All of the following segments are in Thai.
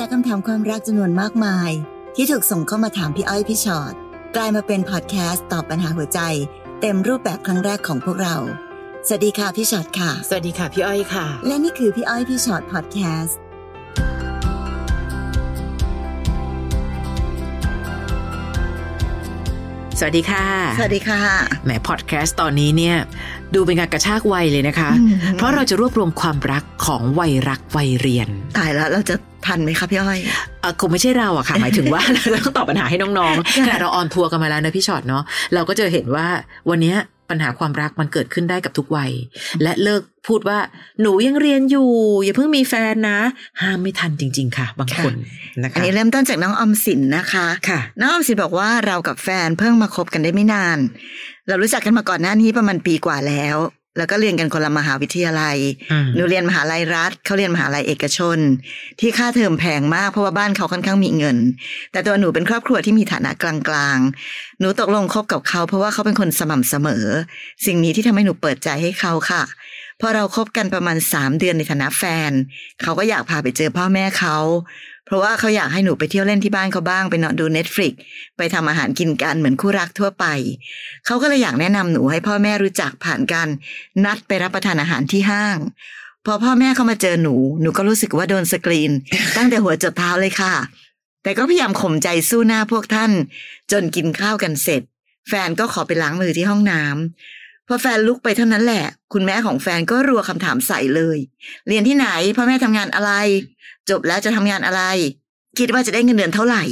จากคำถามความรักจำนวนมากมาย ที่ถูกส่งเข้ามาถามพี่อ้อยพี่ชอ็อตกลายมาเป็นพอดแคสต์ตอบปัญหาหัวใจ เต็มรูปแบบครั้งแรกของพวกเรา สวัสดีค่ะพี่ชอ็อตค่ะ สวัสดีค่ะพี่อ้อยค่ะ และนี่คือพี่อ้อยพี่ชอ็อตพอดแคสต์สวัสดีค่ะ สวัสดีค่ะ แหมพอดแคสต์ตอนนี้เนี่ย ดูเป็นการกระชากวัยเลยนะคะอืมเพราะเราจะรวบรวมความรักของวัยรักวัยเรียน ตายแล้วเราจะ ทันไหมคะพี่อ้อยเออคงไม่ใช่เราอะค่ะ หมายถึงว่าเราต้องตอบปัญหาให้น้องๆขณะเราออนทัวร์กันมาแล้วนะพี่ช็อตเนาะเราก็จะเห็นว่าวันเนี้ยปัญหาความรักมันเกิดขึ้นได้กับทุกวัย และเลิกพูดว่าหนูยังเรียนอยู่ อย่าเพิ่งมีแฟนนะ ห้ามไม่ทันจริง ๆ ค่ะ บางคนนะอันคะนี้เริ่มต้นจากน้องออมสินนะคะค่ะ น้องออมสินบอกว่าเรากับแฟนเพิ่งมาคบกันได้ไม่นาน เรารู้จักกันมาก่อนหน้านี้ประมาณปีกว่าแล้ว แล้วก็เรียนกันคนละมหาวิทยาลัยอืมหนูเรียนมหาลัยรัฐเขาเรียนมหาลัยเอกชน ที่ค่าเทอมแพงมากเพราะว่าบ้านเขาค่อนข้างมีเงิน แต่ตัวหนูเป็นครอบครัวที่มีฐานะกลางๆ หนูตกลงคบกับเขา เพราะว่าเขาเป็นคนสม่ำเสมอ สิ่งนี้ที่ทำให้หนูเปิดใจให้เขาค่ะพอเราคบกันประมาณสามเดือนในฐานะแฟน เขาก็อยากพาไปเจอพ่อแม่เขา เพราะว่าเขาอยากให้หนูไปเที่ยวเล่นที่บ้านเขาบ้าง ไปนอนดู Netflix ไปทำอาหารกินกันเหมือนคู่รักทั่วไป เขาก็เลยอยากแนะนำหนูให้พ่อแม่รู้จักผ่านการนัดไปรับประทานอาหารที่ห้าง พอพ่อแม่เขามาเจอหนู หนูก็รู้สึกว่าโดนสกรีน ตั้งแต่หัวจดเท้าเลยค่ะ แต่ก็พยายามข่มใจสู้หน้าพวกท่าน จนกินข้าวกันเสร็จ แฟนก็ขอไปล้างมือที่ห้องน้ำ พอแฟนลุกไปเท่านั้นแหละ คุณแม่ของแฟนก็รัวคำถามใส่เลย เรียนที่ไหนพ่อแม่ทำงานอะไร จบแล้วจะทำงานอะไร คิดว่าจะได้เงินเดือนเท่าไหร่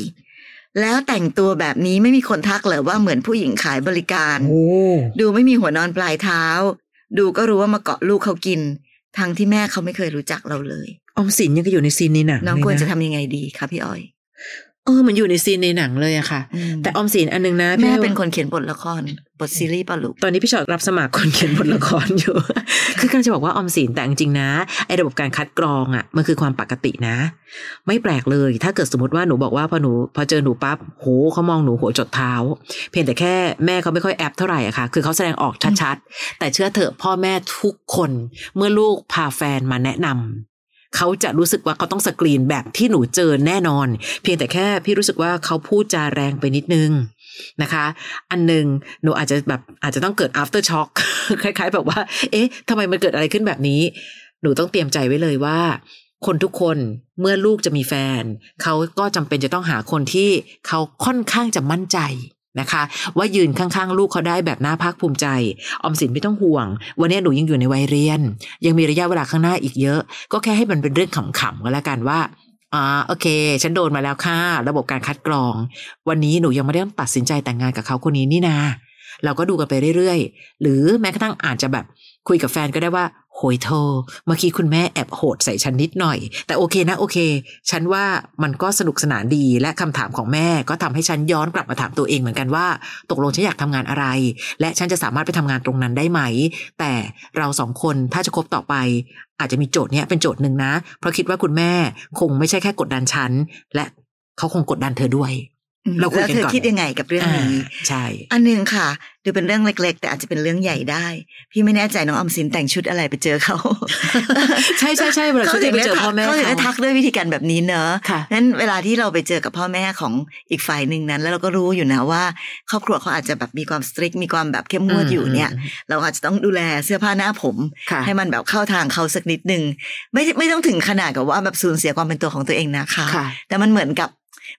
แล้วแต่งตัวแบบนี้ไม่มีคนทักเหรอว่าเหมือนผู้หญิงขายบริการโอ้ดูไม่มีหัวนอนปลายเท้า ดูก็รู้ว่ามาเกาะลูกเขากิน ทั้งที่แม่เขาไม่เคยรู้จักเราเลย ออมสินยังก็อยู่ในซีนในหนังน้องควรเลยจะทำยังไงดีคะพี่อ้อยเออเหมันอยู่ในซีนในหนังเลยอะค่ะอืมแต่ออมสินอันนึงนะแม่พี่เป็นคนเขียนบทละคร บทซีรีส์ปะลูก ตอนนี้พี่ชอตรับสมัครคนเขียนบทละครอยู่ คือกำลังจะบอกว่าออมสินแต่จริงๆนะไอ้ระบบการคัดกรองอะมันคือความปกตินะ ไม่แปลกเลย ถ้าเกิดสมมติว่าหนูบอกว่าพอหนู พอเจอหนูปั๊บโหเขามองหนูหัวจดเท้า เพียงแต่แค่แม่เขาไม่ค่อยแอปเท่าไหร่อะค่ะ คือเขาแสดงออกชัดๆ แต่เชื่อเถอะพ่อแม่ทุกคน เมื่อลูกพาแฟนมาแนะนำเขาจะรู้สึกว่าเขาต้องสกรีนแบบที่หนูเจอแน่นอน เพียงแต่แค่พี่รู้สึกว่าเขาพูดจาแรงไปนิดนึง นะคะ อันหนึ่งหนูอาจจะแบบอาจจะต้องเกิด after shock คล้าย ๆ แบบว่า เอ๊ะทำไมมันเกิดอะไรขึ้นแบบนี้ หนูต้องเตรียมใจไว้เลยว่า คนทุกคนเมื่อลูกจะมีแฟน เขาก็จำเป็นจะต้องหาคนที่เขาค่อนข้างจะมั่นใจนะคะ ว่ายืนข้างๆ ลูกเขาได้แบบน่าภาคภูมิใจ ออมสินไม่ต้องห่วง วันนี้หนูยังอยู่ในวัยเรียน ยังมีระยะเวลาข้างหน้าอีกเยอะ ก็แค่ให้มันเป็นเรื่องขำๆก็แล้วกันว่า อ่าโอเค ฉันโดนมาแล้วค่ะ ระบบการคัดกรอง วันนี้หนูยังไม่ได้ตัดสินใจแต่งงานกับเขาคนนี้นี่นาเราก็ดูกันไปเรื่อยๆ หรือแม้กระทั่งอาจจะแบบคุยกับแฟนก็ได้ว่า โหยโทเมื่อกี้คุณแม่แอบโหดใส่ฉันนิดหน่อย แต่โอเคนะโอเค ฉันว่ามันก็สนุกสนานดีและคำถามของแม่ก็ทำให้ฉันย้อนกลับมาถามตัวเองเหมือนกันว่า ตกลงฉันอยากทำงานอะไร และฉันจะสามารถไปทำงานตรงนั้นได้ไหม แต่เราสองคนถ้าจะคบต่อไป อาจจะมีโจทย์เนี้ยเป็นโจทย์หนึ่งนะ เพราะคิดว่าคุณแม่คงไม่ใช่แค่กดดันฉันและเขาคงกดดันเธอด้วย เราคุยแล้วกันเธอก่อนคิดยังไงกับเรื่องนี้อ่าใช่ อันหนึ่งค่ะ ดูเป็นเรื่องเล็ก ๆ แต่อาจจะเป็นเรื่องใหญ่ได้ พี่ไม่แน่ใจน้องออมสินแต่งชุดอะไรไปเจอเขา ใช่ใช่ใช่เวลาเขาจะไปเจอพ่อแม่เขาถึงได้เขาทักด้วยวิธีการแบบนี้เนอะค่ะนั้นเวลาที่เราไปเจอกับพ่อแม่ของอีกฝ่ายหนึ่งนั้น แล้วเราก็รู้อยู่นะว่า ครอบครัวเขาอาจจะแบบมีความสตริกมีความแบบเข้มงวดอยู่เนี่ย เราอาจจะต้องดูแลเสื้อผ้าหน้าผมค่ะให้มันแบบเข้าทางเขาสักนิดนึงไม่ไม่ต้องถึงขนาดกับว่าแบบสูญเสียความเป็นตัวของตัวเองนะคะค่ะแต่มันเหมือนกับ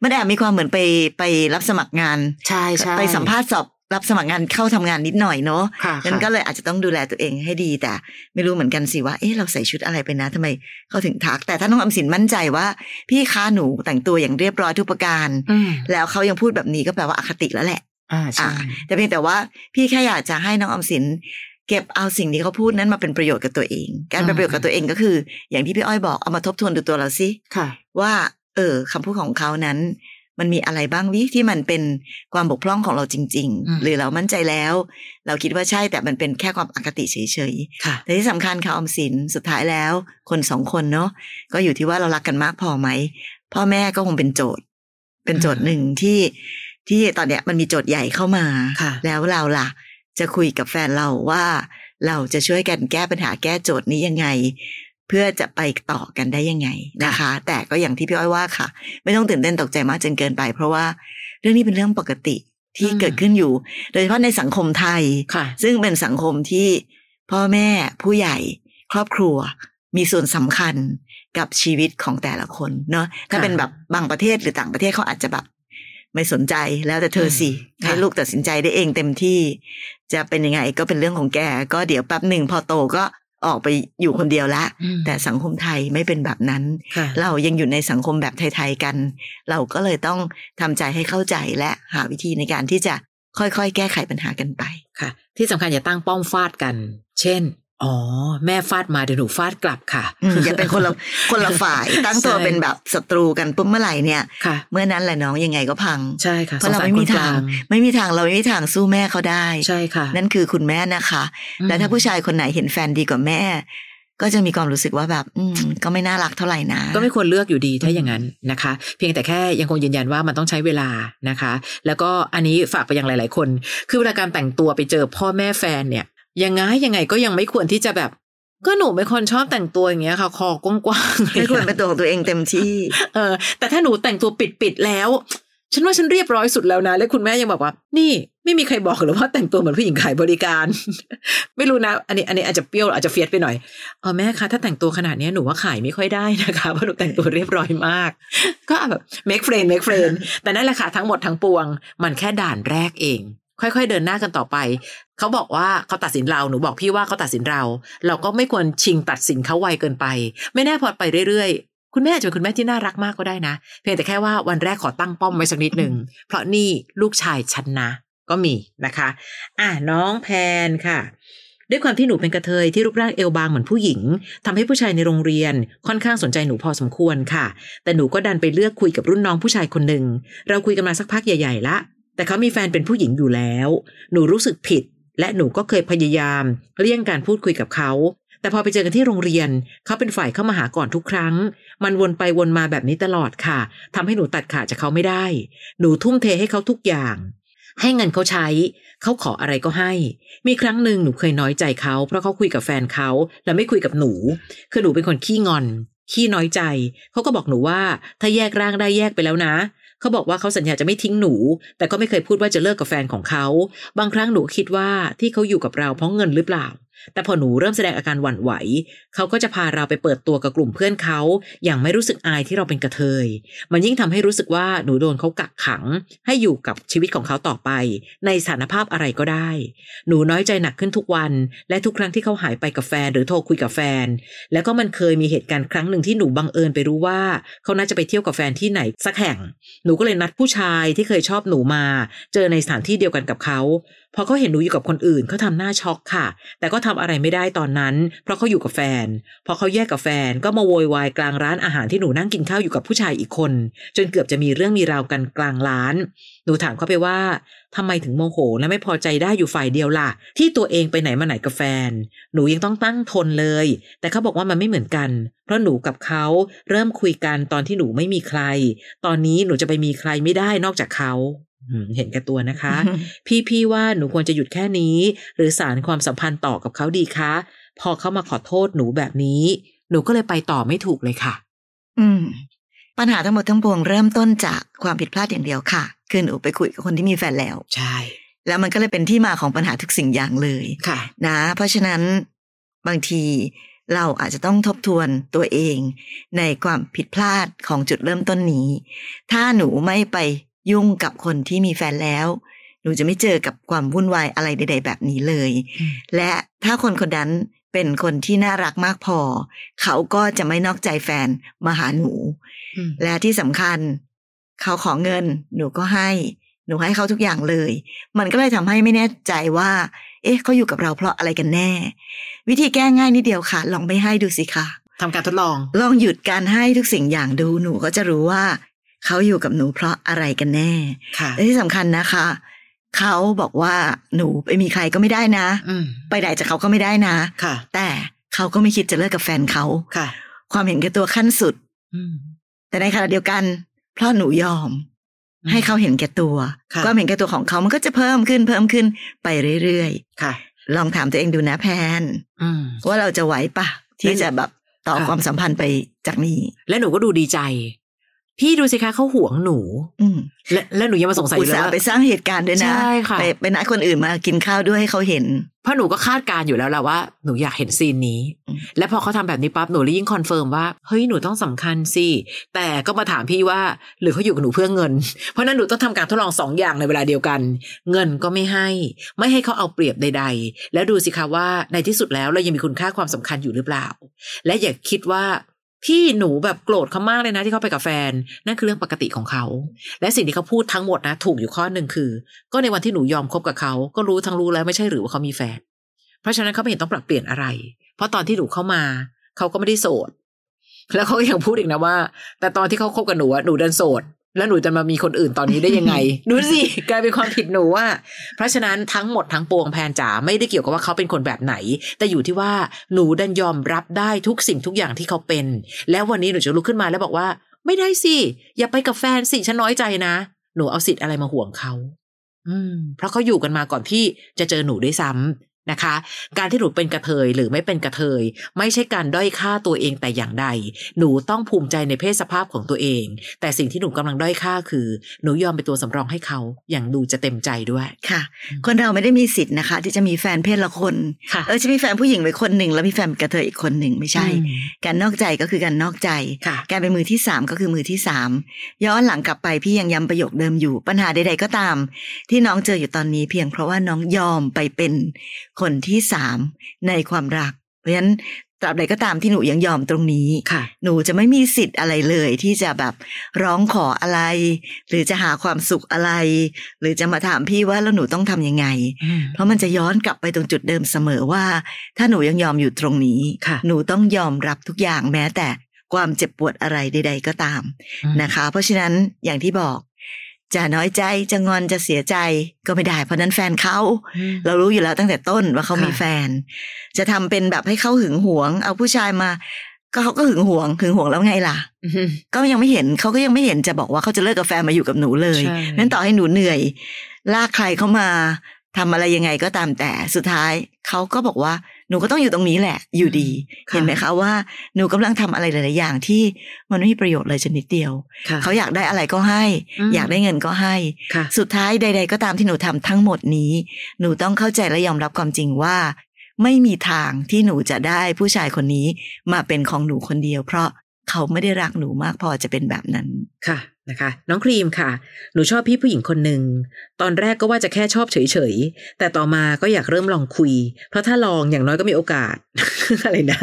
มันแอบมีความเหมือนไปไปรับสมัครงาน ใช่ใช่ไปสัมภาษณ์สอบรับสมัครงานเข้าทำงานนิดหน่อยเนาะค่ะนั้นก็ค่ะเลยอาจจะต้องดูแลตัวเองให้ดีแต่ ไม่รู้เหมือนกันสิว่า เอ๊ะเราใส่ชุดอะไรไปนะทำไมเขาถึงทัก แต่ถ้าน้องอมสินมั่นใจว่า พี่ค้าหนูแต่งตัวอย่างเรียบร้อยทุกประการอืมแล้วเขายังพูดแบบนี้ก็แปลว่าอคติแล้วแหละ อ่าใช่อ่าแต่เพียงแต่ว่าพี่แค่อยากจะให้น้องอมสินเก็บเอาสิ่งที่เขาพูดนั้นมาเป็นประโยชน์กับตัวเอง การเป็นประโยชน์กับตัวเองก็คือ อย่างที่พี่อ้อยบอกเอามาทบทวนดูตัวเราสิค่ะว่า เออคำพูดของเขานั้น มันมีอะไรบ้างวิที่มันเป็นความบกพร่องของเราจริงอืมๆหรือเรามั่นใจแล้ว เราคิดว่าใช่แต่มันเป็นแค่ความอคติเฉยค่ะๆแต่ที่สำคัญค่ะออมสินสุดท้ายแล้ว คนสองคนเนาะก็อยู่ที่ว่าเรารักกันมากพอไหมพ่อแม่ก็คงเป็นโจทย์ เป็นโจทย์หนึ่งที่ที่ตอนเนี้ยมันมีโจทย์ใหญ่เข้ามาค่ะแล้วเราล่ะ จะคุยกับแฟนเราว่าเราจะช่วยกันแก้ปัญหาแก้โจทย์นี้ยังไง เพื่อจะไปต่อกันได้ยังไงนะคะ แต่ก็อย่างที่พี่อ้อยว่าค่ะ ไม่ต้องตื่นเต้นตกใจมากจนเกินไป เพราะว่าเรื่องนี้เป็นเรื่องปกติที่อืมเกิดขึ้นอยู่ โดยเฉพาะในสังคมไทยค่ะซึ่งเป็นสังคมที่พ่อแม่ผู้ใหญ่ครอบครัวมีส่วนสำคัญกับชีวิตของแต่ละคนเนาะถ้าค่ะเป็นแบบบางประเทศหรือต่างประเทศเขาอาจจะแบบไม่สนใจแล้วแต่เธอสิอืมค่ะให้ลูกตัดสินใจได้เองเต็มที่ จะเป็นยังไงก็เป็นเรื่องของแก ก็เดี๋ยวแป๊บหนึ่งพอโตก็ ออกไปอยู่คนเดียวละอืมแต่สังคมไทยไม่เป็นแบบนั้นค่ะเรายังอยู่ในสังคมแบบไทยๆกัน เราก็เลยต้องทำใจให้เข้าใจและหาวิธีในการที่จะค่อยๆ แก้ไขปัญหากันไปค่ะ ที่สำคัญอย่าตั้งป้อมฟาดกัน เช่น อ๋อ แม่ฟาดมาเดี๋ยวหนูฟาดกลับค่ะอืมอย่าเป็นคนละคนละฝ่ายตั้งตัวใช่เป็นแบบศัตรูกันปุ๊บเมื่อไหร่เนี่ยค่ะเมื่อนั้นแหละน้องยังไงก็พังใช่ค่ะเพราะเราสสไม่มีคนกทาลงไม่มีทางเราไม่มีทางสู้แม่เขาได้ใช่ค่ะ นั่นคือคุณแม่นะคะอืมแล้วถ้าผู้ชายคนไหนเห็นแฟนดีกว่าแม่ ก็จะมีความรู้สึกว่าแบบ อืมก็ไม่น่ารักเท่าไหร่นะ ก็ไม่ควรเลือกอยู่ดีถ้าอย่างนั้นนะคะ เพียงแต่แค่ยังคงยืนยันว่ามันต้องใช้เวลานะคะ แล้วก็อันนี้ฝากไปยังหลาย ๆ คน คือเวลาการแต่งตัวไปเจอพ่อแม่แฟนเนี่ย ยังไงยังไงก็ยังไม่ควรที่จะแบบ ก็หนูเป็นคนชอบแต่งตัวอย่างเงี้ยค่ะ คอกว้างๆไม่ควรเป็นตัวของตัวเองเต็มที่ เออ แต่ถ้าหนูแต่งตัวปิดๆแล้ว ฉันว่าฉันเรียบร้อยสุดแล้วนะ แล้วคุณแม่ยังบอกว่า นี่ไม่มีใครบอกหรือว่าแต่งตัวเหมือนผู้หญิงขายบริการ ไม่รู้นะ อันนี้ อันนี้อาจจะเปรี้ยวอาจจะเฟียสไปหน่อยเออแม่คะถ้าแต่งตัวขนาดเนี้ยหนูว่าขายไม่ค่อยได้นะคะเพราะหนูแต่งตัวเรียบร้อยมาก ก็แบบ make friend make friend แต่นั่นแหละค่ะทั้งหมดทั้งปวง มันแค่ด่านแรกเอง ค่อยๆ เดินหน้ากันต่อไป เขาบอกว่าเขาตัดสินเรา หนูบอกพี่ว่าเขาตัดสินเรา เราก็ไม่ควรชิงตัดสินเขาไวเกินไป ไม่แน่พอไปเรื่อยๆ คุณแม่อาจจะเป็นคุณแม่ที่น่ารักมากก็ได้นะ เพียงแต่แค่ว่าวันแรกขอตั้งป้อมไว้สักนิดหนึ่ง เพราะนี่ลูกชายฉันนะ ก็มีนะคะ อะน้องแพนค่ะ ด้วยความที่หนูเป็นกระเทยที่รูปร่างเอวบางเหมือนผู้หญิงทำให้ผู้ชายในโรงเรียนค่อนข้างสนใจหนูพอสมควรค่ะ แต่หนูก็ดันไปเลือกคุยกับรุ่นน้องผู้ชายคนหนึ่ง เราคุยกันมาสักพักใหญ่ๆละ แต่เขามีแฟนเป็นผู้หญิงอยู่แล้ว หนูรู้สึกผิด และหนูก็เคยพยายามเลี่ยงการพูดคุยกับเขา แต่พอไปเจอกันที่โรงเรียน เขาเป็นฝ่ายเข้ามาหาก่อนทุกครั้ง มันวนไปวนมาแบบนี้ตลอดค่ะทำให้หนูตัดขาดจากเขาไม่ได้ หนูทุ่มเทให้เขาทุกอย่าง ให้เงินเขาใช้ เขาขออะไรก็ให้ มีครั้งหนึ่งหนูเคยน้อยใจเขาเพราะเขาคุยกับแฟนเขาแล้วไม่คุยกับหนู คือหนูเป็นคนขี้งอนขี้น้อยใจ เขาก็บอกหนูว่าถ้าแยกร่างได้แยกไปแล้วนะ เขาบอกว่าเขาสัญญาจะไม่ทิ้งหนู แต่ก็ไม่เคยพูดว่าจะเลิกกับแฟนของเขา บางครั้งหนูคิดว่าที่เขาอยู่กับเราเพราะเงินหรือเปล่า แต่พอหนูเริ่มแสดงอาการหวั่นไหว เขาก็จะพาเราไปเปิดตัวกับกลุ่มเพื่อนเขา อย่างไม่รู้สึกอายที่เราเป็นกระเทย มันยิ่งทำให้รู้สึกว่าหนูโดนเขากักขัง ให้อยู่กับชีวิตของเขาต่อไป ในสถานภาพอะไรก็ได้ หนูน้อยใจหนักขึ้นทุกวัน และทุกครั้งที่เขาหายไปกับแฟนหรือโทรคุยกับแฟน แล้วก็มันเคยมีเหตุการณ์ครั้งหนึ่งที่หนูบังเอิญไปรู้ว่า เขาน่าจะไปเที่ยวกับแฟนที่ไหนสักแห่ง หนูก็เลยนัดผู้ชายที่เคยชอบหนูมา เจอในสถานที่เดียวกันกับเขา พอเขาเห็นหนูอยู่กับคนอื่นเขาทำหน้าช็อกค่ะ แต่ก็ทำอะไรไม่ได้ตอนนั้น เพราะเขาอยู่กับแฟน พอเขาแยกกับแฟนก็มาโวยวายกลางร้านอาหารที่หนูนั่งกินข้าวอยู่กับผู้ชายอีกคน จนเกือบจะมีเรื่องมีราวกันกลางร้าน หนูถามเขาไปว่าทำไมถึงโมโหและไม่พอใจได้อยู่ฝ่ายเดียวล่ะ ที่ตัวเองไปไหนมาไหนกับแฟน หนูยังต้องตั้งทนเลย แต่เขาบอกว่ามันไม่เหมือนกัน เพราะหนูกับเขาเริ่มคุยกันตอนที่หนูไม่มีใคร ตอนนี้หนูจะไปมีใครไม่ได้นอกจากเขา เห็นแก่ตัวนะคะ พี่พี่ว่าหนูควรจะหยุดแค่นี้ หรือสารความสัมพันธ์ต่อกับเขาดีคะ พอเขามาขอโทษหนูแบบนี้ หนูก็เลยไปต่อไม่ถูกเลยค่ะ อืม ปัญหาทั้งหมดทั้งปวงเริ่มต้นจากความผิดพลาดอย่างเดียวค่ะ คือหนูไปคุยกับคนที่มีแฟนแล้ว ใช่ แล้วมันก็เลยเป็นที่มาของปัญหาทุกสิ่งอย่างเลยค่ะ นะ เพราะฉะนั้นบางทีเราอาจจะต้องทบทวนตัวเอง ในความผิดพลาดของจุดเริ่มต้นนี้ ถ้าหนูไม่ไป ยุ่งกับคนที่มีแฟนแล้ว หนูจะไม่เจอกับความวุ่นวายอะไรใด ๆ แบบนี้เลยอืมและถ้าคนคนนั้นเป็นคนที่น่ารักมากพอ เขาก็จะไม่นอกใจแฟนมาหาหนูอืมและที่สำคัญ เขาขอเงิน หนูก็ให้ หนูให้เขาทุกอย่างเลย มันก็เลยทำให้ไม่แน่ใจว่า เอ๊ะเขาอยู่กับเราเพราะอะไรกันแน่ วิธีแก้ง่ายนิดเดียวค่ะ ลองไม่ให้ดูสิค่ะทำการทดลอง ลองหยุดการให้ทุกสิ่งอย่างดูหนูก็จะรู้ว่า เขาอยู่กับหนูเพราะอะไรกันแน่ค่ะและที่สำคัญนะคะ เขาบอกว่าหนูไปมีใครก็ไม่ได้นะอืมไปไหนจากเขาก็ไม่ได้นะค่ะ แต่เขาก็ไม่คิดจะเลิกกับแฟนเขาค่ะ ความเห็นแก่ตัวขั้นสุดอืมแต่ในขณะเดียวกัน เพราะหนูยอม ให้เขาเห็นแก่ตัวค่ะความเห็นแก่ตัวของเขามันก็จะเพิ่มขึ้นเพิ่มขึ้นไปเรื่อยค่ะๆลองถามตัวเองดูนะแพนอืมว่าเราจะไหวปะที่จะแบบต่อค่ะความสัมพันธ์ไปจากนี้ และหนูก็ดูดีใจ พี่ดูสิคะเขาห่วงหนู อืมและและหนูยังมาสงสัยออุตยู่เลยส่าห์ว่าไปสร้างเหตุการณ์ด้วยนะใช่ค่ะไปไปนัดคนอื่นมากินข้าวด้วยให้เขาเห็น เพราะหนูก็คาดการณ์อยู่แล้วแหละว่าหนูอยากเห็น scene นี้อืมและพอเขาทำแบบนี้ปั๊บหนูเลยยิ่ง confirm ว่าเฮ้ยหนูต้องสำคัญสิแต่ก็มาถามพี่ว่า หรือเขาอยู่กับหนูเพื่อเงิน เพราะฉะนั้นหนูต้องทำการทดลองสองอย่างในเวลาเดียวกัน เงินก็ไม่ให้ ไม่ให้เขาเอาเปรียบใด ๆ แล้วดูสิคะว่าในที่สุดแล้วเรายังมีคุณค่าความสำคัญอยู่หรือเปล่า และอย่าคิดว่า พี่หนูแบบโกรธเขามากเลยนะที่เขาไปกับแฟน นั่นคือเรื่องปกติของเขา และสิ่งที่เขาพูดทั้งหมดนะถูกอยู่ข้อหนึ่งคือ ก็ในวันที่หนูยอมคบกับเขา ก็รู้ทั้งรู้แล้วไม่ใช่หรือว่าเขามีแฟน เพราะฉะนั้นเขาไม่เห็นต้องปรับเปลี่ยนอะไร เพราะตอนที่หนูเข้ามา เขาก็ไม่ได้โสด แล้วเขาก็ยังพูดอีกนะว่า แต่ตอนที่เขาคบกับหนูหนูเดินโสด แล้วหนูจะมามีคนอื่นตอนนี้ได้ยังไง ดูสิกลายเป็นความผิดหนูว่า เพราะฉะนั้นทั้งหมดทั้งปวงแพนจ๋าไม่ได้เกี่ยวกับว่าเขาเป็นคนแบบไหน แต่อยู่ที่ว่าหนูดันยอมรับได้ทุกสิ่งทุกอย่างที่เขาเป็น แล้ววันนี้หนูจะลุกขึ้นมาแล้วบอกว่า ไม่ได้สิ อย่าไปกับแฟนสิฉันน้อยใจนะ หนูเอาสิทธิ์อะไรมาห่วงเขาอืม เพราะเขาอยู่กันมาก่อนที่จะเจอหนูด้วยซ้ำ นะคะ การที่หนูเป็นกระเทยหรือไม่เป็นกระเทย ไม่ใช่การด้อยค่าตัวเองแต่อย่างใด หนูต้องภูมิใจในเพศสภาพของตัวเอง แต่สิ่งที่หนูกำลังด้อยค่าคือ หนูยอมเป็นตัวสำรองให้เขาอย่างดูจะเต็มใจด้วยค่ะ คนเราไม่ได้มีสิทธิ์นะคะ ที่จะมีแฟนเพศละคนค่ะเออจะมีแฟนผู้หญิงไปคนหนึ่งแล้วมีแฟนกระเทยอีกคนหนึ่งไม่ใช่อืมการนอกใจก็คือการนอกใจค่ะการเป็นมือที่สามก็คือมือที่สามย้อนหลังกลับไปพี่ยังย้ำประโยคเดิมอยู่ปัญหาใดๆก็ตาม ที่น้องเจออยู่ตอนนี้เพียงเพราะว่าน้องยอมไปเป็นคนที่สามในความรัก เพราะฉะนั้นตราบใดก็ตามที่หนูยังยอมตรงนี้ค่ะ หนูจะไม่มีสิทธิ์อะไรเลย ที่จะแบบร้องขออะไร หรือจะหาความสุขอะไร หรือจะมาถามพี่ว่าแล้วหนูต้องทำยังไง เพราะมันจะย้อนกลับไปตรงจุดเดิมเสมอว่า ถ้าหนูยังยอมอยู่ตรงนี้ค่ะหนูต้องยอมรับทุกอย่างแม้แต่ความเจ็บปวดอะไรใด ๆ ก็ตามนะคะ เพราะฉะนั้นอย่างที่บอก จะน้อยใจจะงอนจะเสียใจก็ไม่ได้เพราะนั้นแฟนเขาอืมเรารู้อยู่แล้วตั้งแต่ต้นว่าเขาค่ะมีแฟน จะทำเป็นแบบให้เขาหึงหวง เอาผู้ชายมาก็เขาก็หึงหวงหึงหวงแล้วไงล่ะอืมก็ยังไม่เห็นเขาก็ยังไม่เห็นจะบอกว่าเขาจะเลิกกับแฟนมาอยู่กับหนูเลยใช่นั้นต่อให้หนูเหนื่อย ลากใครเข้ามาทำอะไรยังไงก็ตามแต่สุดท้ายเขาก็บอกว่า หนูก็ต้องอยู่ตรงนี้แหละ อยู่ดีค่ะเห็นไหมคะว่าหนูกำลังทำอะไรหลาย ๆ อย่างที่มันไม่มีประโยชน์เลยชนิดเดียวค่ะเขาอยากได้อะไรก็ให้อืมอยากได้เงินก็ให้ค่ะสุดท้ายใด ๆ ก็ตามที่หนูทำทั้งหมดนี้ หนูต้องเข้าใจและยอมรับความจริงว่า ไม่มีทางที่หนูจะได้ผู้ชายคนนี้มาเป็นของหนูคนเดียว เพราะเขาไม่ได้รักหนูมากพอจะเป็นแบบนั้นค่ะ นะคะ น้องครีมค่ะ หนูชอบพี่ผู้หญิงคนหนึ่ง ตอนแรกก็ว่าจะแค่ชอบเฉยๆ แต่ต่อมาก็อยากเริ่มลองคุย เพราะถ้าลองอย่างน้อยก็มีโอกาส อะไรนะ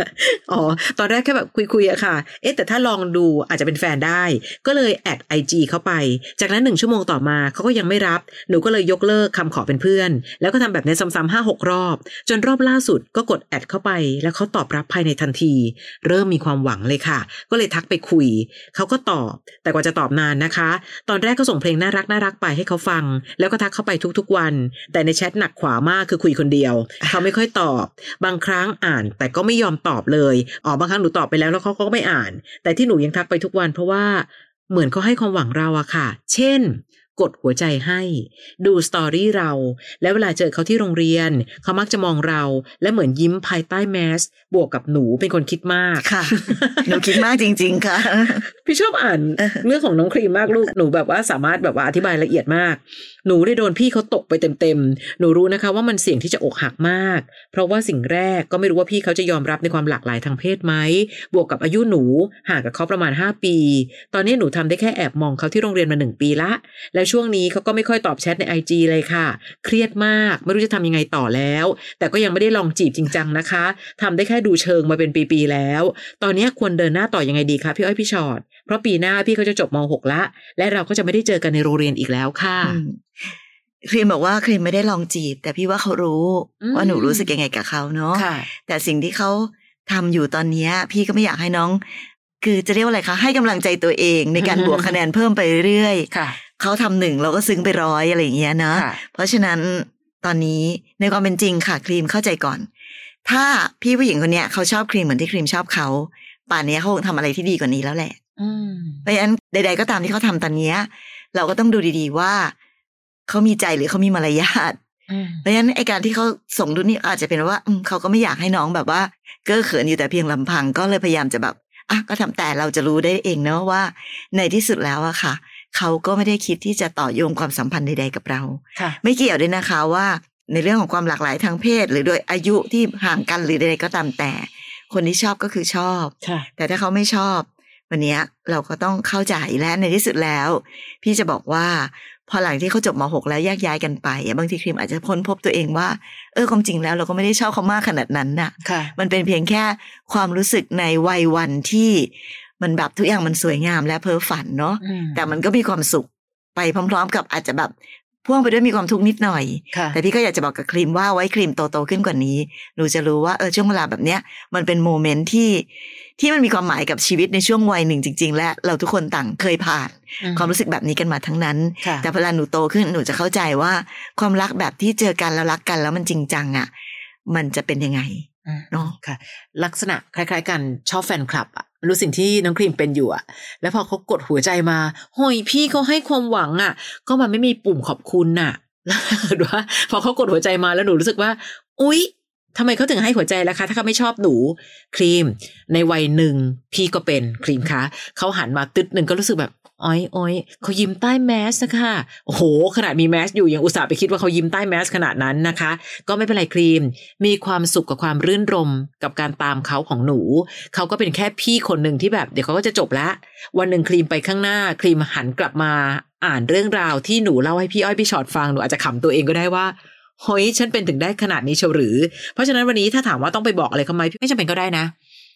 อ๋อ ตอนแรกแค่แบบคุยๆอะค่ะ เอ๊ะแต่ถ้าลองดูอาจจะเป็นแฟนได้ ก็เลยแอดไอจีเข้าไป จากนั้นหนึ่งชั่วโมงต่อมาเขาก็ยังไม่รับ หนูก็เลยยกเลิกคำขอเป็นเพื่อน แล้วก็ทำแบบนี้ซ้ำๆห้าหกรอบ จนรอบล่าสุดก็กดแอดเข้าไป แล้วเขาตอบรับภายในทันที เริ่มมีความหวังเลยค่ะ ก็เลยทักไปคุย เขาก็ตอบ แต่กว่าจะตอบนานนะคะ ตอนแรกก็ส่งเพลงน่ารักน่ารักไปให้เขาฟัง แล้วก็ทักเข้าไปทุกๆวัน แต่ในแชทหนักขวามากคือคุยคนเดียว เขาไม่ค่อยตอบ บางครั้งอ่านแต่ก็ไม่ยอมตอบเลยอ๋อบางครั้งหนูตอบไปแล้วแล้วเขาก็ไม่อ่าน แต่ที่หนูยังทักไปทุกวัน เพราะว่าเหมือนเขาให้ความหวังเราอะค่ะ เช่น กดหัวใจให้ ดูสตอรี่เรา แล้วเวลาเจอเขาที่โรงเรียน เขามักจะมองเรา และเหมือนยิ้มภายใต้แมส บวกกับหนูเป็นคนคิดมากค่ะหนูคิดมากจริง ๆ ค่ะ พี่ชอบอ่านเออเรื่องของน้องครีมมากลูกหนูแบบว่าสามารถแบบว่าอธิบายละเอียดมาก หนูได้โดนพี่เขาตกไปเต็มๆหนูรู้นะคะ ว่ามันเสี่ยงที่จะอกหักมาก เพราะว่าสิ่งแรกก็ไม่รู้ว่าพี่เขาจะยอมรับในความหลากหลายทางเพศไหมบวกกับอายุหนูห่างกับเขาประมาณ 5 ปี ตอนนี้หนูทำได้แค่แอบมองเขาที่โรงเรียนมาหนึ่งปีละแล้วช่วงนี้เขาก็ไม่ค่อยตอบแชทในไอจเลยค่ะ เครียดมาก ไม่รู้จะทำยังไงต่อแล้ว แต่ก็ยังไม่ได้ลองจีบจริงจังนะคะทำได้แค่ดูเชิงมาเป็นปีๆแล้ว ตอนนี้ควรเดินหน้าต่อยังไงดีคะพี่อ้อยพี่ชอ็อตเพราะปีหน้าพี่เขาจะจบม .6 ละ และเราก็จะไม่ได้เจอกันในโรงเรียนอีกแล้วค่ะอืมครีมบอกว่าครีมไม่ได้ลองจีบ แต่พี่ว่าเขารู้อืมว่าหนูรู้สึกยังไงกับเขาเนาะค่ะแต่สิ่งที่เขาทำอยู่ตอนเนี้ยพี่ก็ไม่อยากให้น้อง คือจะเรียกว่าอะไรคะให้กำลังใจตัวเองในการบวกคะแนนเพิ่มไปเรื่อยค่ะ เขาทำหนึ่งเราก็ซึ้งไปร้อยอะไรอย่างเงี้ยนะค่ะเพราะฉะนั้นตอนนี้ในความเป็นจริงค่ะครีมเข้าใจก่อน ถ้าพี่ผู้หญิงคนเนี้ยเขาชอบครีมเหมือนที่ครีมชอบเขาป่านเนี้ยเขาคงทำอะไรที่ดีกว่านี้แล้วแหละอืมเพราะฉะนั้นใด ๆ ก็ตามที่เขาทำตอนเนี้ยเราก็ต้องดูดีๆว่าเขามีใจหรือเขามีมารยาทเพราะฉะนั้นไอการที่เขาส่งดูนี่อาจจะเป็นว่าเขาก็ไม่อยากให้น้องแบบว่า เก้อเขินอยู่แต่เพียงลำพังก็เลยพยายามจะแบบอะก็ทำแต่เราจะรู้ได้เองเนาะว่า ในที่สุดแล้วอะค่ะ เขาก็ไม่ได้คิดที่จะต่อโยงความสัมพันธ์ใดๆกับเรา ไม่เกี่ยวด้วยนะคะว่า ในเรื่องของความหลากหลายทางเพศ หรือโดยอายุที่ห่างกันหรือใดๆก็ตามแต่ คนที่ชอบก็คือชอบ แต่ถ้าเขาไม่ชอบ วันนี้เราก็ต้องเข้าใจและในที่สุดแล้ว พี่จะบอกว่าพอหลังที่เขาจบม .6 แล้วแยกย้ายกันไปบางทีครีมอาจจะค้นพบตัวเองว่า เออความจริงแล้วเราก็ไม่ได้ชอบเขามากขนาดนั้นน่ะ มันเป็นเพียงแค่ความรู้สึกในวัยวันที่ มันแบบทุกอย่างมันสวยงามและเพ้อฝันเนาะแต่มันก็มีความสุขไปพร้อม ๆ กับอาจจะแบบพ่วงไปด้วยมีความทุกข์นิดหน่อย แต่พี่ก็อยากจะบอกกับครีมว่าไว้ครีมโตๆขึ้นกว่านี้ หนูจะรู้ว่าเออช่วงเวลาแบบเนี้ย มันเป็น moment ที่ที่มันมีความหมายกับชีวิตในช่วงวัยหนึ่งจริง ๆ และเราทุกคนต่างเคยผ่าน ความรู้สึกแบบนี้กันมาทั้งนั้น แต่เวลาหนูโตขึ้นหนูจะเข้าใจว่าความรักแบบที่เจอกันแล้วรักกันแล้วมันจริงจังอะ มันจะเป็นยังไงเนาะค่ะ ลักษณะคล้าย ๆ กันชอบแฟนคลับอะ รู้สิ่งที่น้องครีมเป็นอยู่อะแล้วพอเขากดหัวใจมาโหยพี่เขาให้ความหวังอะก็มันไม่มีปุ่มขอบคุณน่ะแล้วว่าพอเขากดหัวใจมาแล้วหนูรู้สึกว่า อุ๊ย ทำไมเขาถึงให้หัวใจล่ะคะ ถ้าเขาไม่ชอบหนูครีม ในวัยหนึ่งพี่ก็เป็นครีมคะเขาหันมาตึ๊ดหนึ่งก็รู้สึกแบบอ้อยอ้อยเขายิ้มใต้แมสนะคะโอ้โห ขนาดมีแมสอยู่ยังอุตส่าห์ไปคิดว่าเขายิ้มใต้แมสขนาดนั้นนะคะ ก็ไม่เป็นไรครีม มีความสุขกับความรื่นรมกับการตามเขาของหนู เขาก็เป็นแค่พี่คนหนึ่งที่แบบเดี๋ยวเขาก็จะจบล้ววันหนึ่งครีมไปข้างหน้า ครีมหันกลับมาอ่านเรื่องราวที่หนูเล่าให้พี่อ้อยพี่ชอดฟังหนูอาจจะขำตัวเองก็ได้ว่า เฮ้ยฉันเป็นถึงได้ขนาดนี้เชียวหรือ เพราะฉะนั้นวันนี้ถ้าถามว่าต้องไปบอกอะไรเขาไหมไม่จำเป็นก็ได้นะ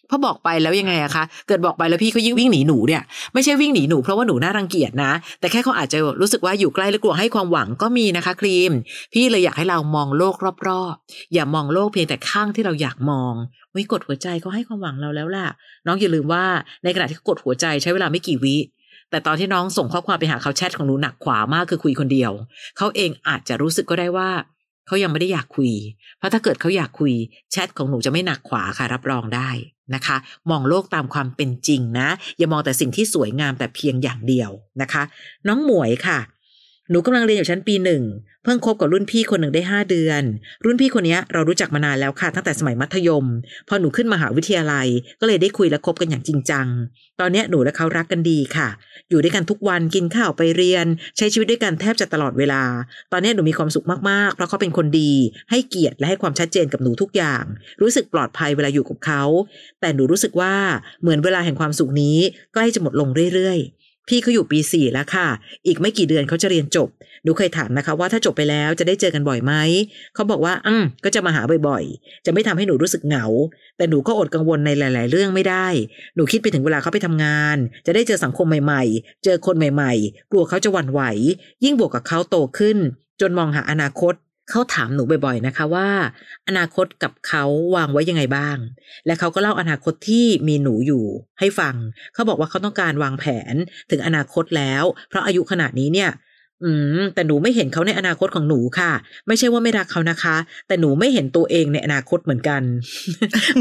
พอบอกไปแล้วยังไงอะคะ เกิดบอกไปแล้วพี่เขายิ่งวิ่งหนีหนูเนี่ย ไม่ใช่วิ่งหนีหนูเพราะว่าหนูน่ารังเกียจนะ แต่แค่เขาอาจจะรู้สึกว่าอยู่ใกล้และกลัวให้ความหวังก็มีนะคะครีม พี่เลยอยากให้เรามองโลกรอบๆ อย่ามองโลกเพียงแต่ข้างที่เราอยากมองวิกดหัวใจเขาให้ความหวังเราแล้วล่ะ น้องอย่าลืมว่าในขณะที่กดหัวใจใช้เวลาไม่กี่วิแต่ตอนที่น้องส่งข้อความไปหาเขาแชทของหนูหนักขวามากคือคุยคนเดียว เขาเองอาจจะรู้สึกก็ได้ว่า เขายังไม่ได้อยากคุย เพราะถ้าเกิดเขาอยากคุยแชทของหนูจะไม่หนักขวาค่ะรับรองได้นะคะ มองโลกตามความเป็นจริงนะ อย่ามองแต่สิ่งที่สวยงามแต่เพียงอย่างเดียวนะคะ น้องหมวยค่ะ หนูกำลังเรียนอยู่ชั้นปีหนึ่ง เพิ่งคบกับรุ่นพี่คนหนึ่งได้ห้าเดือน รุ่นพี่คนนี้เรารู้จักมานานแล้วค่ะตั้งแต่สมัยมัธยม พอหนูขึ้นมหาวิทยาลัย ก็เลยได้คุยและคบกันอย่างจริงจัง ตอนนี้หนูและเขารักกันดีค่ะ อยู่ด้วยกันทุกวันกินข้าวไปเรียน ใช้ชีวิตด้วยกันแทบจะตลอดเวลา ตอนนี้หนูมีความสุขมากๆ เพราะเขาเป็นคนดี ให้เกียรติและให้ความชัดเจนกับหนูทุกอย่าง รู้สึกปลอดภัยเวลาอยู่กับเขา แต่หนูรู้สึกว่าเหมือนเวลาแห่งความสุขนี้ใกล้จะหมดลงเรื่อย พี่เขาอยู่ปีสี่แล้วค่ะ อีกไม่กี่เดือนเขาจะเรียนจบ หนูเคยถามนะคะ ว่าถ้าจบไปแล้วจะได้เจอกันบ่อยไหม เขาบอกว่า อืมก็จะมาหาบ่อยๆ จะไม่ทำให้หนูรู้สึกเหงา แต่หนูก็อดกังวลในหลาย ๆ เรื่องไม่ได้ หนูคิดไปถึงเวลาเขาไปทำงาน จะได้เจอสังคมใหม่ ๆ เจอคนใหม่ ๆ กลัวเขาจะหวั่นไหว ยิ่งบวกกับเขาโตขึ้น จนมองหาอนาคต เขาถามหนูบ่อยๆนะคะว่า อนาคตกับเขาวางไว้ยังไงบ้าง และเขาก็เล่าอนาคตที่มีหนูอยู่ให้ฟัง เขาบอกว่าเขาต้องการวางแผนถึงอนาคตแล้ว เพราะอายุขนาดนี้เนี่ย อืม แต่หนูไม่เห็นเขาในอนาคตของหนูค่ะ ไม่ใช่ว่าไม่รักเขานะคะ แต่หนูไม่เห็นตัวเองในอนาคตเหมือนกัน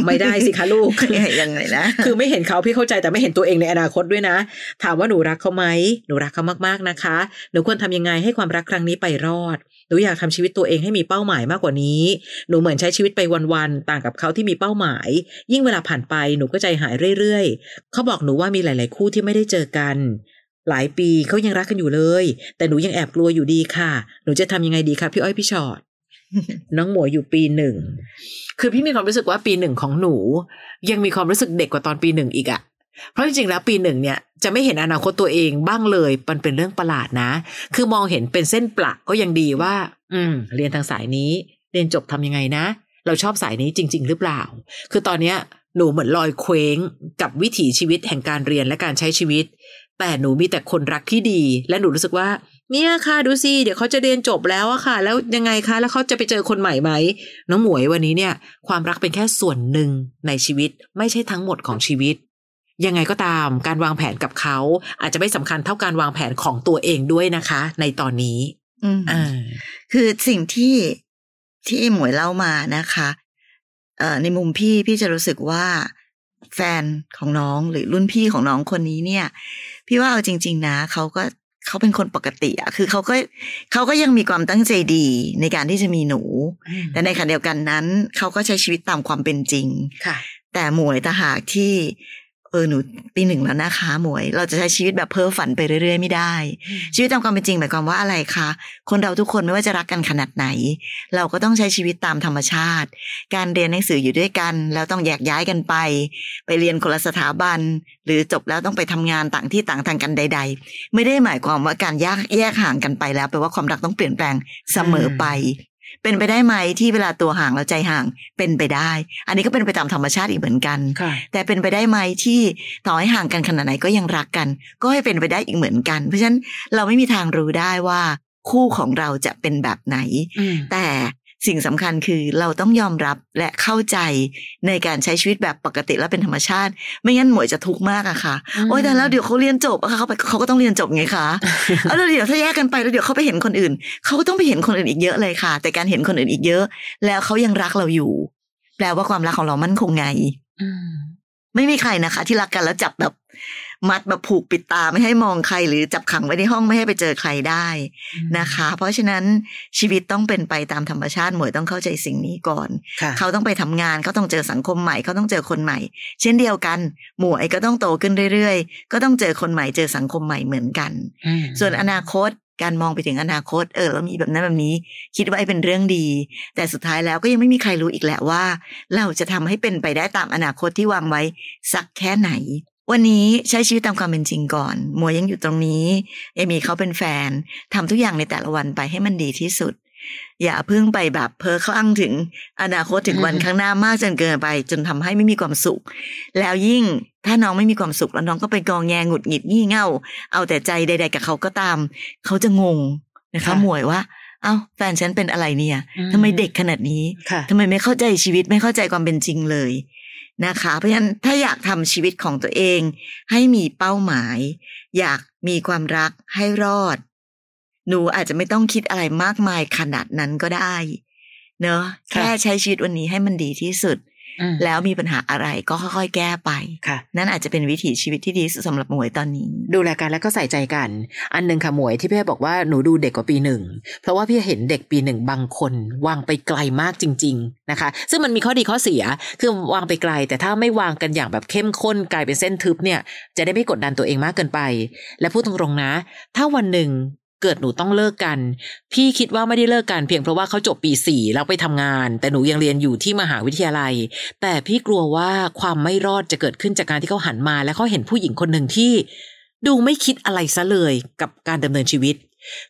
ไม่ได้สิคะลูกยังไงนะคือไม่เห็นเขาพี่เข้าใจแต่ไม่เห็นตัวเองในอนาคตด้วยนะ ถามว่าหนูรักเขาไหมหนูรักเขามากๆนะคะ หนูควรทำยังไงให้ความรักครั้งนี้ไปรอดหนูอยากทำชีวิตตัวเองให้มีเป้าหมายมากกว่านี้ หนูเหมือนใช้ชีวิตไปวันๆ ต่างกับเขาที่มีเป้าหมาย ยิ่งเวลาผ่านไปหนูก็ใจหายเรื่อยๆ เขาบอกหนูว่ามีหลาย ๆ คู่ที่ไม่ได้เจอกัน หลายปีเขายังรักกันอยู่เลย แต่หนูยังแอบกลัวอยู่ดีค่ะ หนูจะทำยังไงดีคะพี่อ้อยพี่ชอดน้องหมวยอยู่ปีหนึ่ง คือพี่มีความรู้สึกว่าปีหนึ่งของหนู ยังมีความรู้สึกเด็กกว่าตอนปีหนึ่งอีกอะเพราะจริงๆแล้วปีหนึ่งเนี่ยจะไม่เห็นอนาคตตัวเองบ้างเลย มันเป็นเรื่องประหลาดนะ คือมองเห็นเป็นเส้นปละก็ยังดีว่า อืม เรียนทางสายนี้ เรียนจบทำยังไงนะ เราชอบสายนี้จริง ๆ หรือเปล่า คือตอนเนี้ยหนูเหมือนลอยเคว้งกับวิถีชีวิตแห่งการเรียนและการใช้ชีวิต แต่หนูมีแต่คนรักที่ดี และหนูรู้สึกว่า เนี่ยค่ะดูสิเดี๋ยวเขาจะเรียนจบแล้วอะค่ะ แล้วยังไงคะแล้วเขาจะไปเจอคนใหม่ไหมน้องหมวยวันนี้เนี่ย ความรักเป็นแค่ส่วนหนึ่งในชีวิต ไม่ใช่ทั้งหมดของชีวิต ยังไงก็ตามการวางแผนกับเขา อาจจะไม่สำคัญเท่าการวางแผนของตัวเองด้วยนะคะ ในตอนนี้อืมอ่าคือสิ่งที่ที่หมวยเล่ามานะคะเอ่อในมุมพี่พี่จะรู้สึกว่า แฟนของน้องหรือรุ่นพี่ของน้องคนนี้เนี่ย พี่ว่าเอาจริง ๆ นะเขาก็เขาเป็นคนปกติอะคือเขาก็เขาก็ยังมีความตั้งใจดีในการที่จะมีหนู แต่ในขณะเดียวกันนั้น เขาก็ใช้ชีวิตตามความเป็นจริงค่ะ แต่หมวยตาหากที่เออหนูปีหนึ่งแล้วนะคะหมวย เราจะใช้ชีวิตแบบเพ้อฝันไปเรื่อยๆ ไม่ได้ ชีวิตตามความเป็นจริงหมายความว่าอะไรคะคนเราทุกคนไม่ว่าจะรักกันขนาดไหน เราก็ต้องใช้ชีวิตตามธรรมชาติ การเรียนหนังสืออยู่ด้วยกัน แล้วต้องแยกย้ายกันไป ไปเรียนคนละสถาบัน หรือจบแล้วต้องไปทำงานต่างที่ต่างทางกันใด ๆ ไม่ได้หมายความว่าการแยกแยกห่างกันไปแล้วแปลว่าความรักต้องเปลี่ยนแปลงเสมอไป เป็นไปได้ไหมที่เวลาตัวห่างแล้วใจห่างเป็นไปได้ อันนี้ก็เป็นไปตามธรรมชาติอีกเหมือนกันค่ะแต่เป็นไปได้ไหมที่ต่อให้ห่างกันขนาดไหนก็ยังรักกัน ก็ให้เป็นไปได้อีกเหมือนกัน เพราะฉะนั้นเราไม่มีทางรู้ได้ว่าคู่ของเราจะเป็นแบบไหนอืมแต่ สิ่งสำคัญคือเราต้องยอมรับและเข้าใจในการใช้ชีวิตแบบปกติและเป็นธรรมชาติ ไม่งั้นหมวยจะทุกข์มากอะค่ะ โอ๊ยแต่แล้วเดี๋ยวเขาเรียนจบอะค่ะเขาไปเขาก็ต้องเรียนจบไงคะเอาแล้วเดี๋ยวถ้าแยกกันไปแล้วเดี๋ยวเขาไปเห็นคนอื่น เขาก็ต้องไปเห็นคนอื่นอีกเยอะเลยค่ะ แต่การเห็นคนอื่นอีกเยอะ แล้วเขายังรักเราอยู่ แปลว่าความรักของเรามั่นคงไงอืมไม่มีใครนะคะ ที่รักกันแล้วจับแบบ มัดแบบผูกปิดตาไม่ให้มองใคร หรือจับขังไว้ในห้องไม่ให้ไปเจอใครได้นะคะ เพราะฉะนั้นชีวิตต้องเป็นไปตามธรรมชาติหมวยต้องเข้าใจสิ่งนี้ก่อนค่ะเขาต้องไปทำงานเขาต้องเจอสังคมใหม่เขาต้องเจอคนใหม่ เช่นเดียวกัน หมวยก็ต้องโตขึ้นเรื่อยๆ ก็ต้องเจอคนใหม่เจอสังคมใหม่เหมือนกันอืมส่วนอนาคตการมองไปถึงอนาคต เออแล้วมีแบบนั้นแบบนี้ คิดว่าเป็นเรื่องดี แต่สุดท้ายแล้วก็ยังไม่มีใครรู้อีกแหละว่า เราจะทำให้เป็นไปได้ตามอนาคตที่วางไว้สักแค่ไหน วันนี้ใช้ชีวิตตามความเป็นจริงก่อนหมวยยังอยู่ตรงนี้ เอมีเขาเป็นแฟนทำทุกอย่างในแต่ละวันไปให้มันดีที่สุด อย่าเพิ่งไปแบบเพ้อคลั่งถึงอนาคตถึงวันข้างหน้ามากจนเกินไป จนทำให้ไม่มีความสุข แล้วยิ่งถ้าน้องไม่มีความสุขแล้วน้องก็ไปกองแงหงุดหงิดงี่เง่า เอาแต่ใจใด ๆ กับเขาก็ตาม เขาจะงงนะคะค่ะหมวยว่าเอ้าแฟนฉันเป็นอะไรเนี่ยอืมทำไมเด็กขนาดนี้ค่ะทำไมไม่เข้าใจชีวิตไม่เข้าใจความเป็นจริงเลย นะคะ เพราะฉะนั้นถ้าอยากทำชีวิตของตัวเอง ให้มีเป้าหมาย อยากมีความรักให้รอด หนูอาจจะไม่ต้องคิดอะไรมากมายขนาดนั้นก็ได้ เนอะค่ะแค่ใช้ชีวิตวันนี้ให้มันดีที่สุดอืม แล้วมีปัญหาอะไรก็ค่อยๆ แก้ไปค่ะ นั่นอาจจะเป็นวิถีชีวิตที่ดีที่สุดสำหรับหมวยตอนนี้ ดูแลกันแล้วก็ใส่ใจกัน อันหนึ่งค่ะหมวยที่พี่บอกว่าหนูดูเด็กกว่าปีหนึ่ง เพราะว่าพี่เห็นเด็กปีหนึ่งบางคน วางไปไกลมากจริง ๆนะคะ ซึ่งมันมีข้อดีข้อเสียคือวางไปไกล แต่ถ้าไม่วางกันอย่างแบบเข้มข้นกลายเป็นเส้นทึบเนี่ย จะได้ไม่กดดันตัวเองมากเกินไป และพูดตรงๆนะ ถ้าวันหนึ่ง เกิดหนูต้องเลิกกัน พี่คิดว่าไม่ได้เลิกกันเพียงเพราะว่าเขาจบปีสี่แล้วไปทำงาน แต่หนูยังเรียนอยู่ที่มหาวิทยาลัย แต่พี่กลัวว่าความไม่รอดจะเกิดขึ้นจากการที่เขาหันมา และเขาเห็นผู้หญิงคนหนึ่งที่ ดูไม่คิดอะไรซะเลยกับการดำเนินชีวิต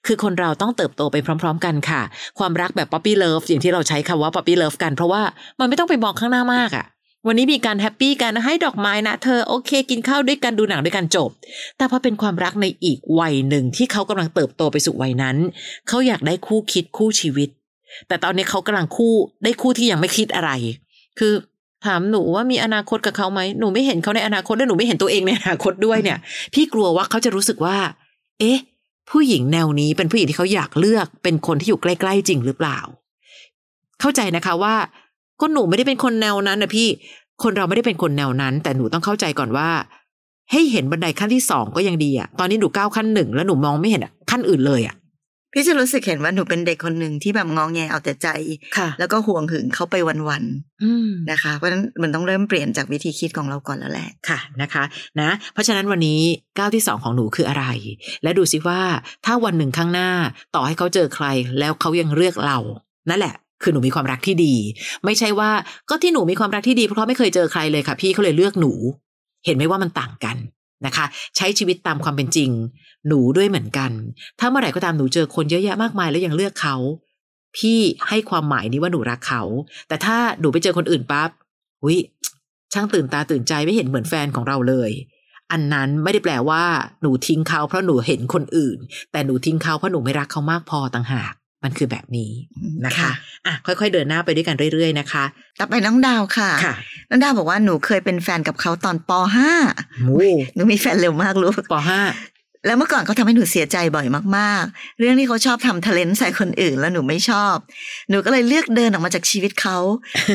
คือคนเราต้องเติบโตไปพร้อม ๆ กันค่ะ ความรักแบบ puppy love อย่างที่เราใช้คำว่า puppy love กันเพราะว่ามันไม่ต้องไปมองข้างหน้ามากอะ วันนี้มีการ happy กันให้ดอกไม้นะเธอโอเค กินข้าวด้วยกันดูหนังด้วยกันจบ แต่พอเป็นความรักในอีกวัยหนึ่งที่เขากำลังเติบโตไปสู่วัยนั้นเขาอยากได้คู่คิดคู่ชีวิต แต่ตอนนี้เขากำลังคู่ได้คู่ที่ยังไม่คิดอะไร คือถามหนูว่ามีอนาคตกับเขาไหมหนูไม่เห็นเขาในอนาคตและหนูไม่เห็นตัวเองในอนาคตด้วยเนี่ย พี่กลัวว่าเขาจะรู้สึกว่า เอ๊ะ ผู้หญิงแนวนี้เป็นผู้หญิงที่เขาอยากเลือกเป็นคนที่อยู่ใกล้ๆจริงหรือเปล่า เข้าใจนะคะว่า ก็หนูไม่ได้เป็นคนแนวนั้นนะพี่ คนเราไม่ได้เป็นคนแนวนั้น แต่หนูต้องเข้าใจก่อนว่า ให้เห็นบันไดขั้นที่สองก็ยังดีอะตอนนี้หนูก้าวขั้นหนึ่งแล้วหนูมองไม่เห็นอะขั้นอื่นเลยอะพี่จะรู้สึกเห็นว่าหนูเป็นเด็กคนหนึ่งที่แบบงองแงเอาแต่ใจค่ะแล้วก็ห่วงหึงเขาไปวันอืมๆนะคะ เพราะฉะนั้นมันต้องเริ่มเปลี่ยนจากวิธีคิดของเราก่อนแล้วแหละค่ะนะคะ นะ เพราะฉะนั้นวันนี้ก้าวที่สองของหนูคืออะไร และดูสิว่าถ้าวันหนึ่งข้างหน้าต่อให้เขาเจอใคร แล้วเขายังเลือกเรา นั่นแหละ คือหนูมีความรักที่ดี ไม่ใช่ว่าก็ที่หนูมีความรักที่ดีเพราะเขาไม่เคยเจอใครเลยค่ะ พี่เขาเลยเลือกหนู เห็นไหมว่ามันต่างกันนะคะ ใช้ชีวิตตามความเป็นจริง หนูด้วยเหมือนกัน ถ้าเมื่อไหร่ก็ตามหนูเจอคนเยอะแยะมากมายแล้วยังเลือกเขา พี่ให้ความหมายนี้ว่าหนูรักเขา แต่ถ้าหนูไปเจอคนอื่นปั๊บอุ้ยช่างตื่นตาตื่นใจไม่เห็นเหมือนแฟนของเราเลย อันนั้นไม่ได้แปลว่า หนูทิ้งเขาเพราะหนูเห็นคนอื่น แต่หนูทิ้งเขาเพราะหนูไม่รักเขามากพอต่างหาก มันคือแบบนี้นะคะค่ะอะค่อยๆเดินหน้าไปด้วยกันเรื่อยๆนะคะต่อไปน้องดาวค่ะค่ะ น้องดาวบอกว่าหนูเคยเป็นแฟนกับเขาตอนปโอ้ .5 หนูมีแฟนเร็วมากลูกปห้า แล้วเมื่อก่อนเขาทำให้หนูเสียใจบ่อยมากๆ เรื่องที่เขาชอบทำทะเลนใส่คนอื่น แล้วหนูไม่ชอบ หนูก็เลยเลือกเดินออกมาจากชีวิตเขา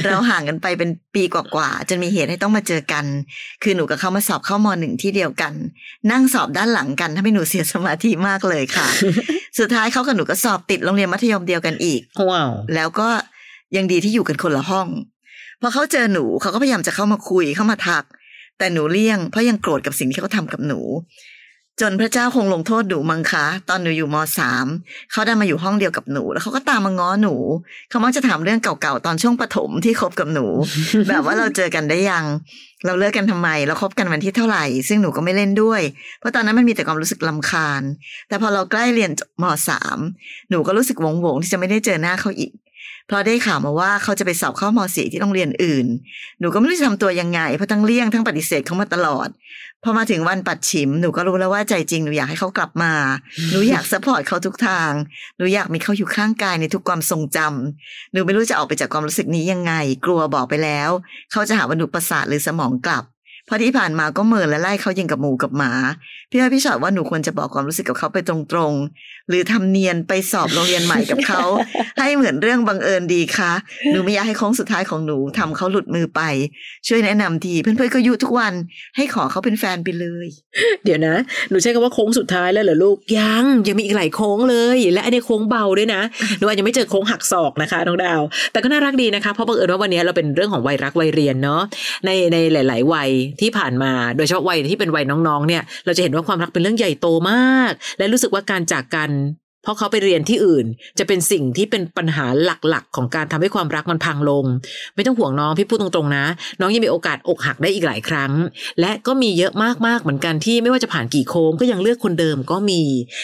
เราห่างกันไปเป็นปีกว่าๆจนมีเหตุให้ต้องมาเจอกัน คือหนูกับเขามาสอบเข้ามหนึ่งที่เดียวกัน นั่งสอบด้านหลังกันทำให้หนูเสียสมาธิมากเลยค่ะ สุดท้ายเขากับหนูก็สอบติดโรงเรียนมัธยมเดียวกันอีกว้าวแล้วก็ยังดีที่อยู่กันคนละห้องพอเขาเจอหนูเขาก็พยายามจะเข้ามาคุยเข้ามาทัก แต่หนูเลี่ยงเพราะยังโกรธกับสิ่งที่เขาทำกับหนู จนพระเจ้าคงลงโทษหนูมั้งคะ ตอนหนูอยู่มสามเขาได้มาอยู่ห้องเดียวกับหนู แล้วเขาก็ตามมาง้อหนู เขามักจะถามเรื่องเก่าๆตอนช่วงประถมที่คบกับหนู แบบว่าเราเจอกันได้ยัง เราเลิกกันทำไม เราคบกันวันที่เท่าไหร่ ซึ่งหนูก็ไม่เล่นด้วย เพราะตอนนั้นมันมีแต่ความรู้สึกลำคาญ แต่พอเราใกล้เรียนจบมสามหนูก็รู้สึกวงวงๆที่จะไม่ได้เจอหน้าเขาอีก เพราะได้ข่าวมาว่าเขาจะไปสอบเข้ามสี่ที่โรงเรียนอื่น หนูก็ไม่รู้จะทำตัวยังไง เพราะทั้งเลี่ยงทั้งปฏิเสธเขามาตลอด พอมาถึงวันปัดฉิม หนูก็รู้แล้วว่าใจจริงหนูอยากให้เขากลับมา หนูอยาก support เขาทุกทาง หนูอยากมีเขาอยู่ข้างกายในทุกความทรงจำหนูไม่รู้จะออกไปจากความรู้สึกนี้ยังไง กลัวบอกไปแล้ว เขาจะหาว่าหนูประสาทหรือสมองกลับเพราะที่ผ่านมาก็เมินและไล่เขายิงกับหมูกับหมา พี่อ้อยพี่ฉอดว่าหนูควรจะบอกความรู้สึกกับเขาไปตรงหรือทำเนียนไปสอบโรงเรียนใหม่กับเขา ให้เหมือนเรื่องบังเอิญดีคะหนูไม่อยากให้โค้งสุดท้ายของหนูทำเขาหลุดมือไป ช่วยแนะนำทีเพื่อนๆก็ยุทุกวันให้ขอเขาเป็นแฟนไปเลย เดี๋ยวนะ หนูใช้คำว่าโค้งสุดท้ายแล้วเหรอลูกยังยังมีอีกหลายโค้งเลย และอันนี้โค้งเบาด้วยนะหนูอาจจะไม่เจอโค้งหักศอกนะคะน้องดาว แต่ก็น่ารักดีนะคะเพราะบังเอิญว่าวันนี้เราเป็นเรื่องของวัยรักวัยเรียนเนาะในในหลาย ๆ วัยที่ผ่านมา โดยเฉพาะวัยที่เป็นวัยน้องๆเนี่ย เราจะเห็นว่าความรักเป็นเรื่องใหญ่โตมาก และรู้สึกว่าการจากกันเพราะเขาไปเรียนที่อื่น จะเป็นสิ่งที่เป็นปัญหาหลักๆ ของการทำให้ความรักมันพังลง ไม่ต้องห่วงน้องพี่พูดตรงๆนะ น้องยังมีโอกาสอกหักได้อีกหลายครั้ง และก็มีเยอะมากๆเหมือนกันที่ไม่ว่าจะผ่านกี่โค้งก็ยังเลือกคนเดิมก็มี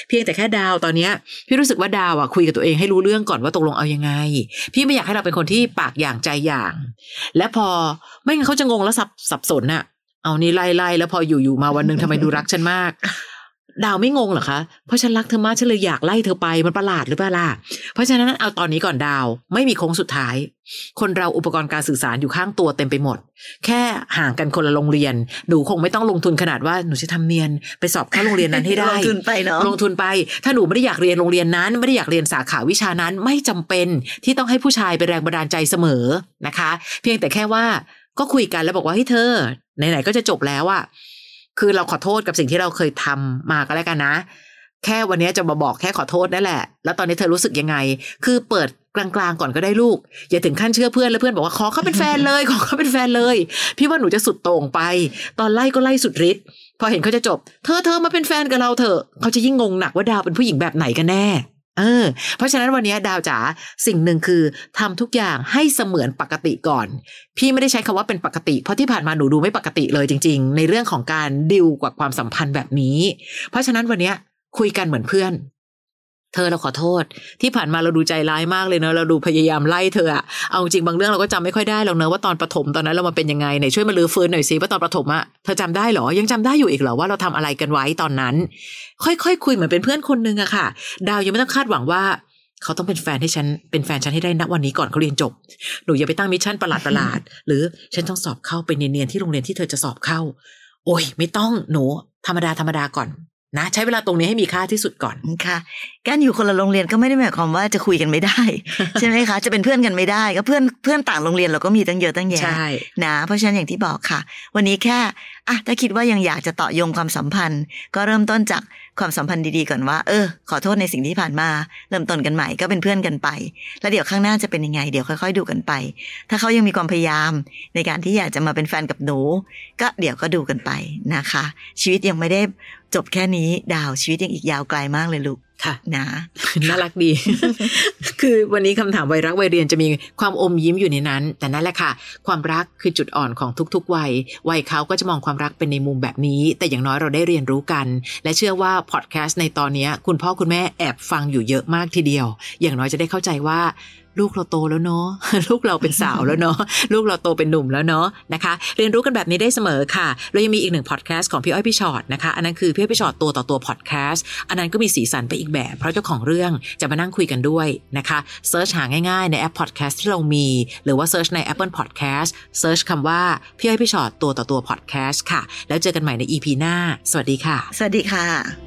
เพียงแต่แค่ดาวตอนนี้พี่รู้สึกว่าดาวอะคุยกับตัวเองให้รู้เรื่องก่อนว่าตกลงเอายังไง พี่ไม่อยากให้เราเป็นคนที่ปากอย่างใจอย่าง และพอไม่งั้นเขาจะงงแล้วสับสับสนน่ะเอานี่ไล่ไล่แล้วพออยู่อยู่มาวันหนึ่งทำไมดูรักฉันมาก ดาวไม่งงเหรอคะ เพราะฉันรักเธอมากฉันเลยอยากไล่เธอไปมันประหลาดหรือเปล่าล่ะเพราะฉะนั้นเอาตอนนี้ก่อนดาวไม่มีโค้งสุดท้าย คนเราอุปกรณ์การสื่อสารอยู่ข้างตัวเต็มไปหมด แค่ห่างกันคนละโรงเรียน หนูคงไม่ต้องลงทุนขนาดว่าหนูจะทำเนียนไปสอบเข้าโรงเรียนนั้นให้ได้ ลงทุนไปเนาะลงทุนไป ถ้าหนูไม่ได้อยากเรียนโรงเรียนนั้น ไม่ได้อยากเรียนสาขาวิชานั้นไม่จำเป็นที่ต้องให้ผู้ชายเป็นแรงบันดาลใจเสมอนะคะ เพียงแต่แค่ว่าก็คุยกันแล้วบอกว่าเฮ้ยเธอไหนๆก็จะจบแล้วอะ คือเราขอโทษกับสิ่งที่เราเคยทำมาก็แล้วกันนะ แค่วันนี้จะมาบอกแค่ขอโทษนั่นแหละ แล้วตอนนี้เธอรู้สึกยังไง คือเปิดกลางๆก่อนก็ได้ลูก อย่าถึงขั้นเชื่อเพื่อนแล้วเพื่อนบอกว่าขอเขาเป็นแฟนเลย ขอเขาเป็นแฟนเลย พี่ว่าหนูจะสุดโต่งไป ตอนไล่ก็ไล่สุดฤทธิ์พอเห็นเขาจะจบ เธอเธอมาเป็นแฟนกับเราเถอะเขาจะยิ่งงงหนักว่าดาวเป็นผู้หญิงแบบไหนกันแน่ เออ เพราะฉะนั้นวันนี้ดาวจ๋าสิ่งหนึ่งคือทำทุกอย่างให้เสมือนปกติก่อน พี่ไม่ได้ใช้คำว่าเป็นปกติ เพราะที่ผ่านมาหนูดูไม่ปกติเลยจริง ๆ ในเรื่องของการดิวกับความสัมพันธ์แบบนี้ เพราะฉะนั้นวันนี้คุยกันเหมือนเพื่อน เธอเราขอโทษ ที่ผ่านมาเราดูใจร้ายมากเลยเนอะเราดูพยายามไล่เธออะเอาจริงบางเรื่องเราก็จำไม่ค่อยได้หรอกเนอะว่าตอนประถมตอนนั้นเรามาเป็นยังไงไหนช่วยมาลือฟื้นหน่อยสิว่าตอนประถมอะเธอจำได้เหรอยังจำได้อยู่อีกเหรอว่าเราทำอะไรกันไว้ตอนนั้น ค่อยๆคุยเหมือนเป็นเพื่อนคนนึงอะค่ะ ดาวยังไม่ต้องคาดหวังว่าเขาต้องเป็นแฟนให้ฉันเป็นแฟนฉันให้ได้ณวันนี้ก่อนเขาเรียนจบ หนูอย่าไปตั้งมิชชั่นประหลาดประหลาด หรือฉันต้องสอบเข้าไปเนียนๆที่โรงเรียนที่เธอจะสอบเข้า โอ้ยไม่ต้องหนู ธรรมดาธรรมดาก่อน นะใช้เวลาตรงนี้ให้มีค่าที่สุดก่อนค่ะ การอยู่คนละโรงเรียนก็ไม่ได้หมายความว่าจะคุยกันไม่ได้ ใช่ไหมคะ จะเป็นเพื่อนกันไม่ได้ ก็เพื่อนเพื่อนต่างโรงเรียนเราก็มีตั้งเยอะตั้งแยะใช่นะ เพราะฉะนั้นอย่างที่บอกค่ะ วันนี้แค่อะถ้าคิดว่ายังอยากจะต่อยงความสัมพันธ์ ก็เริ่มต้นจากความสัมพันธ์ดีๆก่อนว่า เออ ขอโทษในสิ่งที่ผ่านมา เริ่มต้นกันใหม่ก็เป็นเพื่อนกันไป แล้วเดี๋ยวข้างหน้าจะเป็นยังไง เดี๋ยวค่อยๆ ดูกันไป ถ้าเขายังมีความพยายามในการที่อยากจะมาเป็นแฟนกับหนู ก็เดี๋ยวก็ดูกันไปนะคะ ชีวิตยังไม่ได้ จบแค่นี้ดาวชีวิตยังอีกยาวไกลมากเลยลูกค่ะนะน่ารักดี คือวันนี้คำถามวัยรักวัยเรียนจะมีความอมยิ้มอยู่ในนั้น แต่นั่นแหละค่ะ ความรักคือจุดอ่อนของทุกๆวัย วัยเขาก็จะมองความรักเป็นในมุมแบบนี้ แต่อย่างน้อยเราได้เรียนรู้กัน และเชื่อว่าพอดแคสต์ในตอนนี้คุณพ่อคุณแม่แอบฟังอยู่เยอะมากทีเดียว อย่างน้อยจะได้เข้าใจว่า ลูกเราโตแล้วเนาะลูกเราเป็นสาวแล้วเนาะลูกเราโตเป็นหนุ่มแล้วเนาะนะคะ เรียนรู้กันแบบนี้ได้เสมอค่ะเรายังมีอีกหนึ่งพอดแคสต์ของพี่อ้อยพี่ฉอดนะคะอันนั้นคือพี่อ้อยพี่ฉอดตัวต่อตัวพอดแคสต์อันนั้นก็มีสีสันไปอีกแบบ เพราะเจ้าของเรื่องจะมานั่งคุยกันด้วยนะคะ search หาง่ายๆในแอปพอดแคสต์ที่เรามี หรือว่า search ใน Apple Podcast search คำว่าพี่อ้อยพี่ฉอดตัวต่อตัวพอดแคสต์ค่ะ แล้วเจอกันใหม่ใน EP หน้า สวัสดีค่ะ สวัสดีค่ะ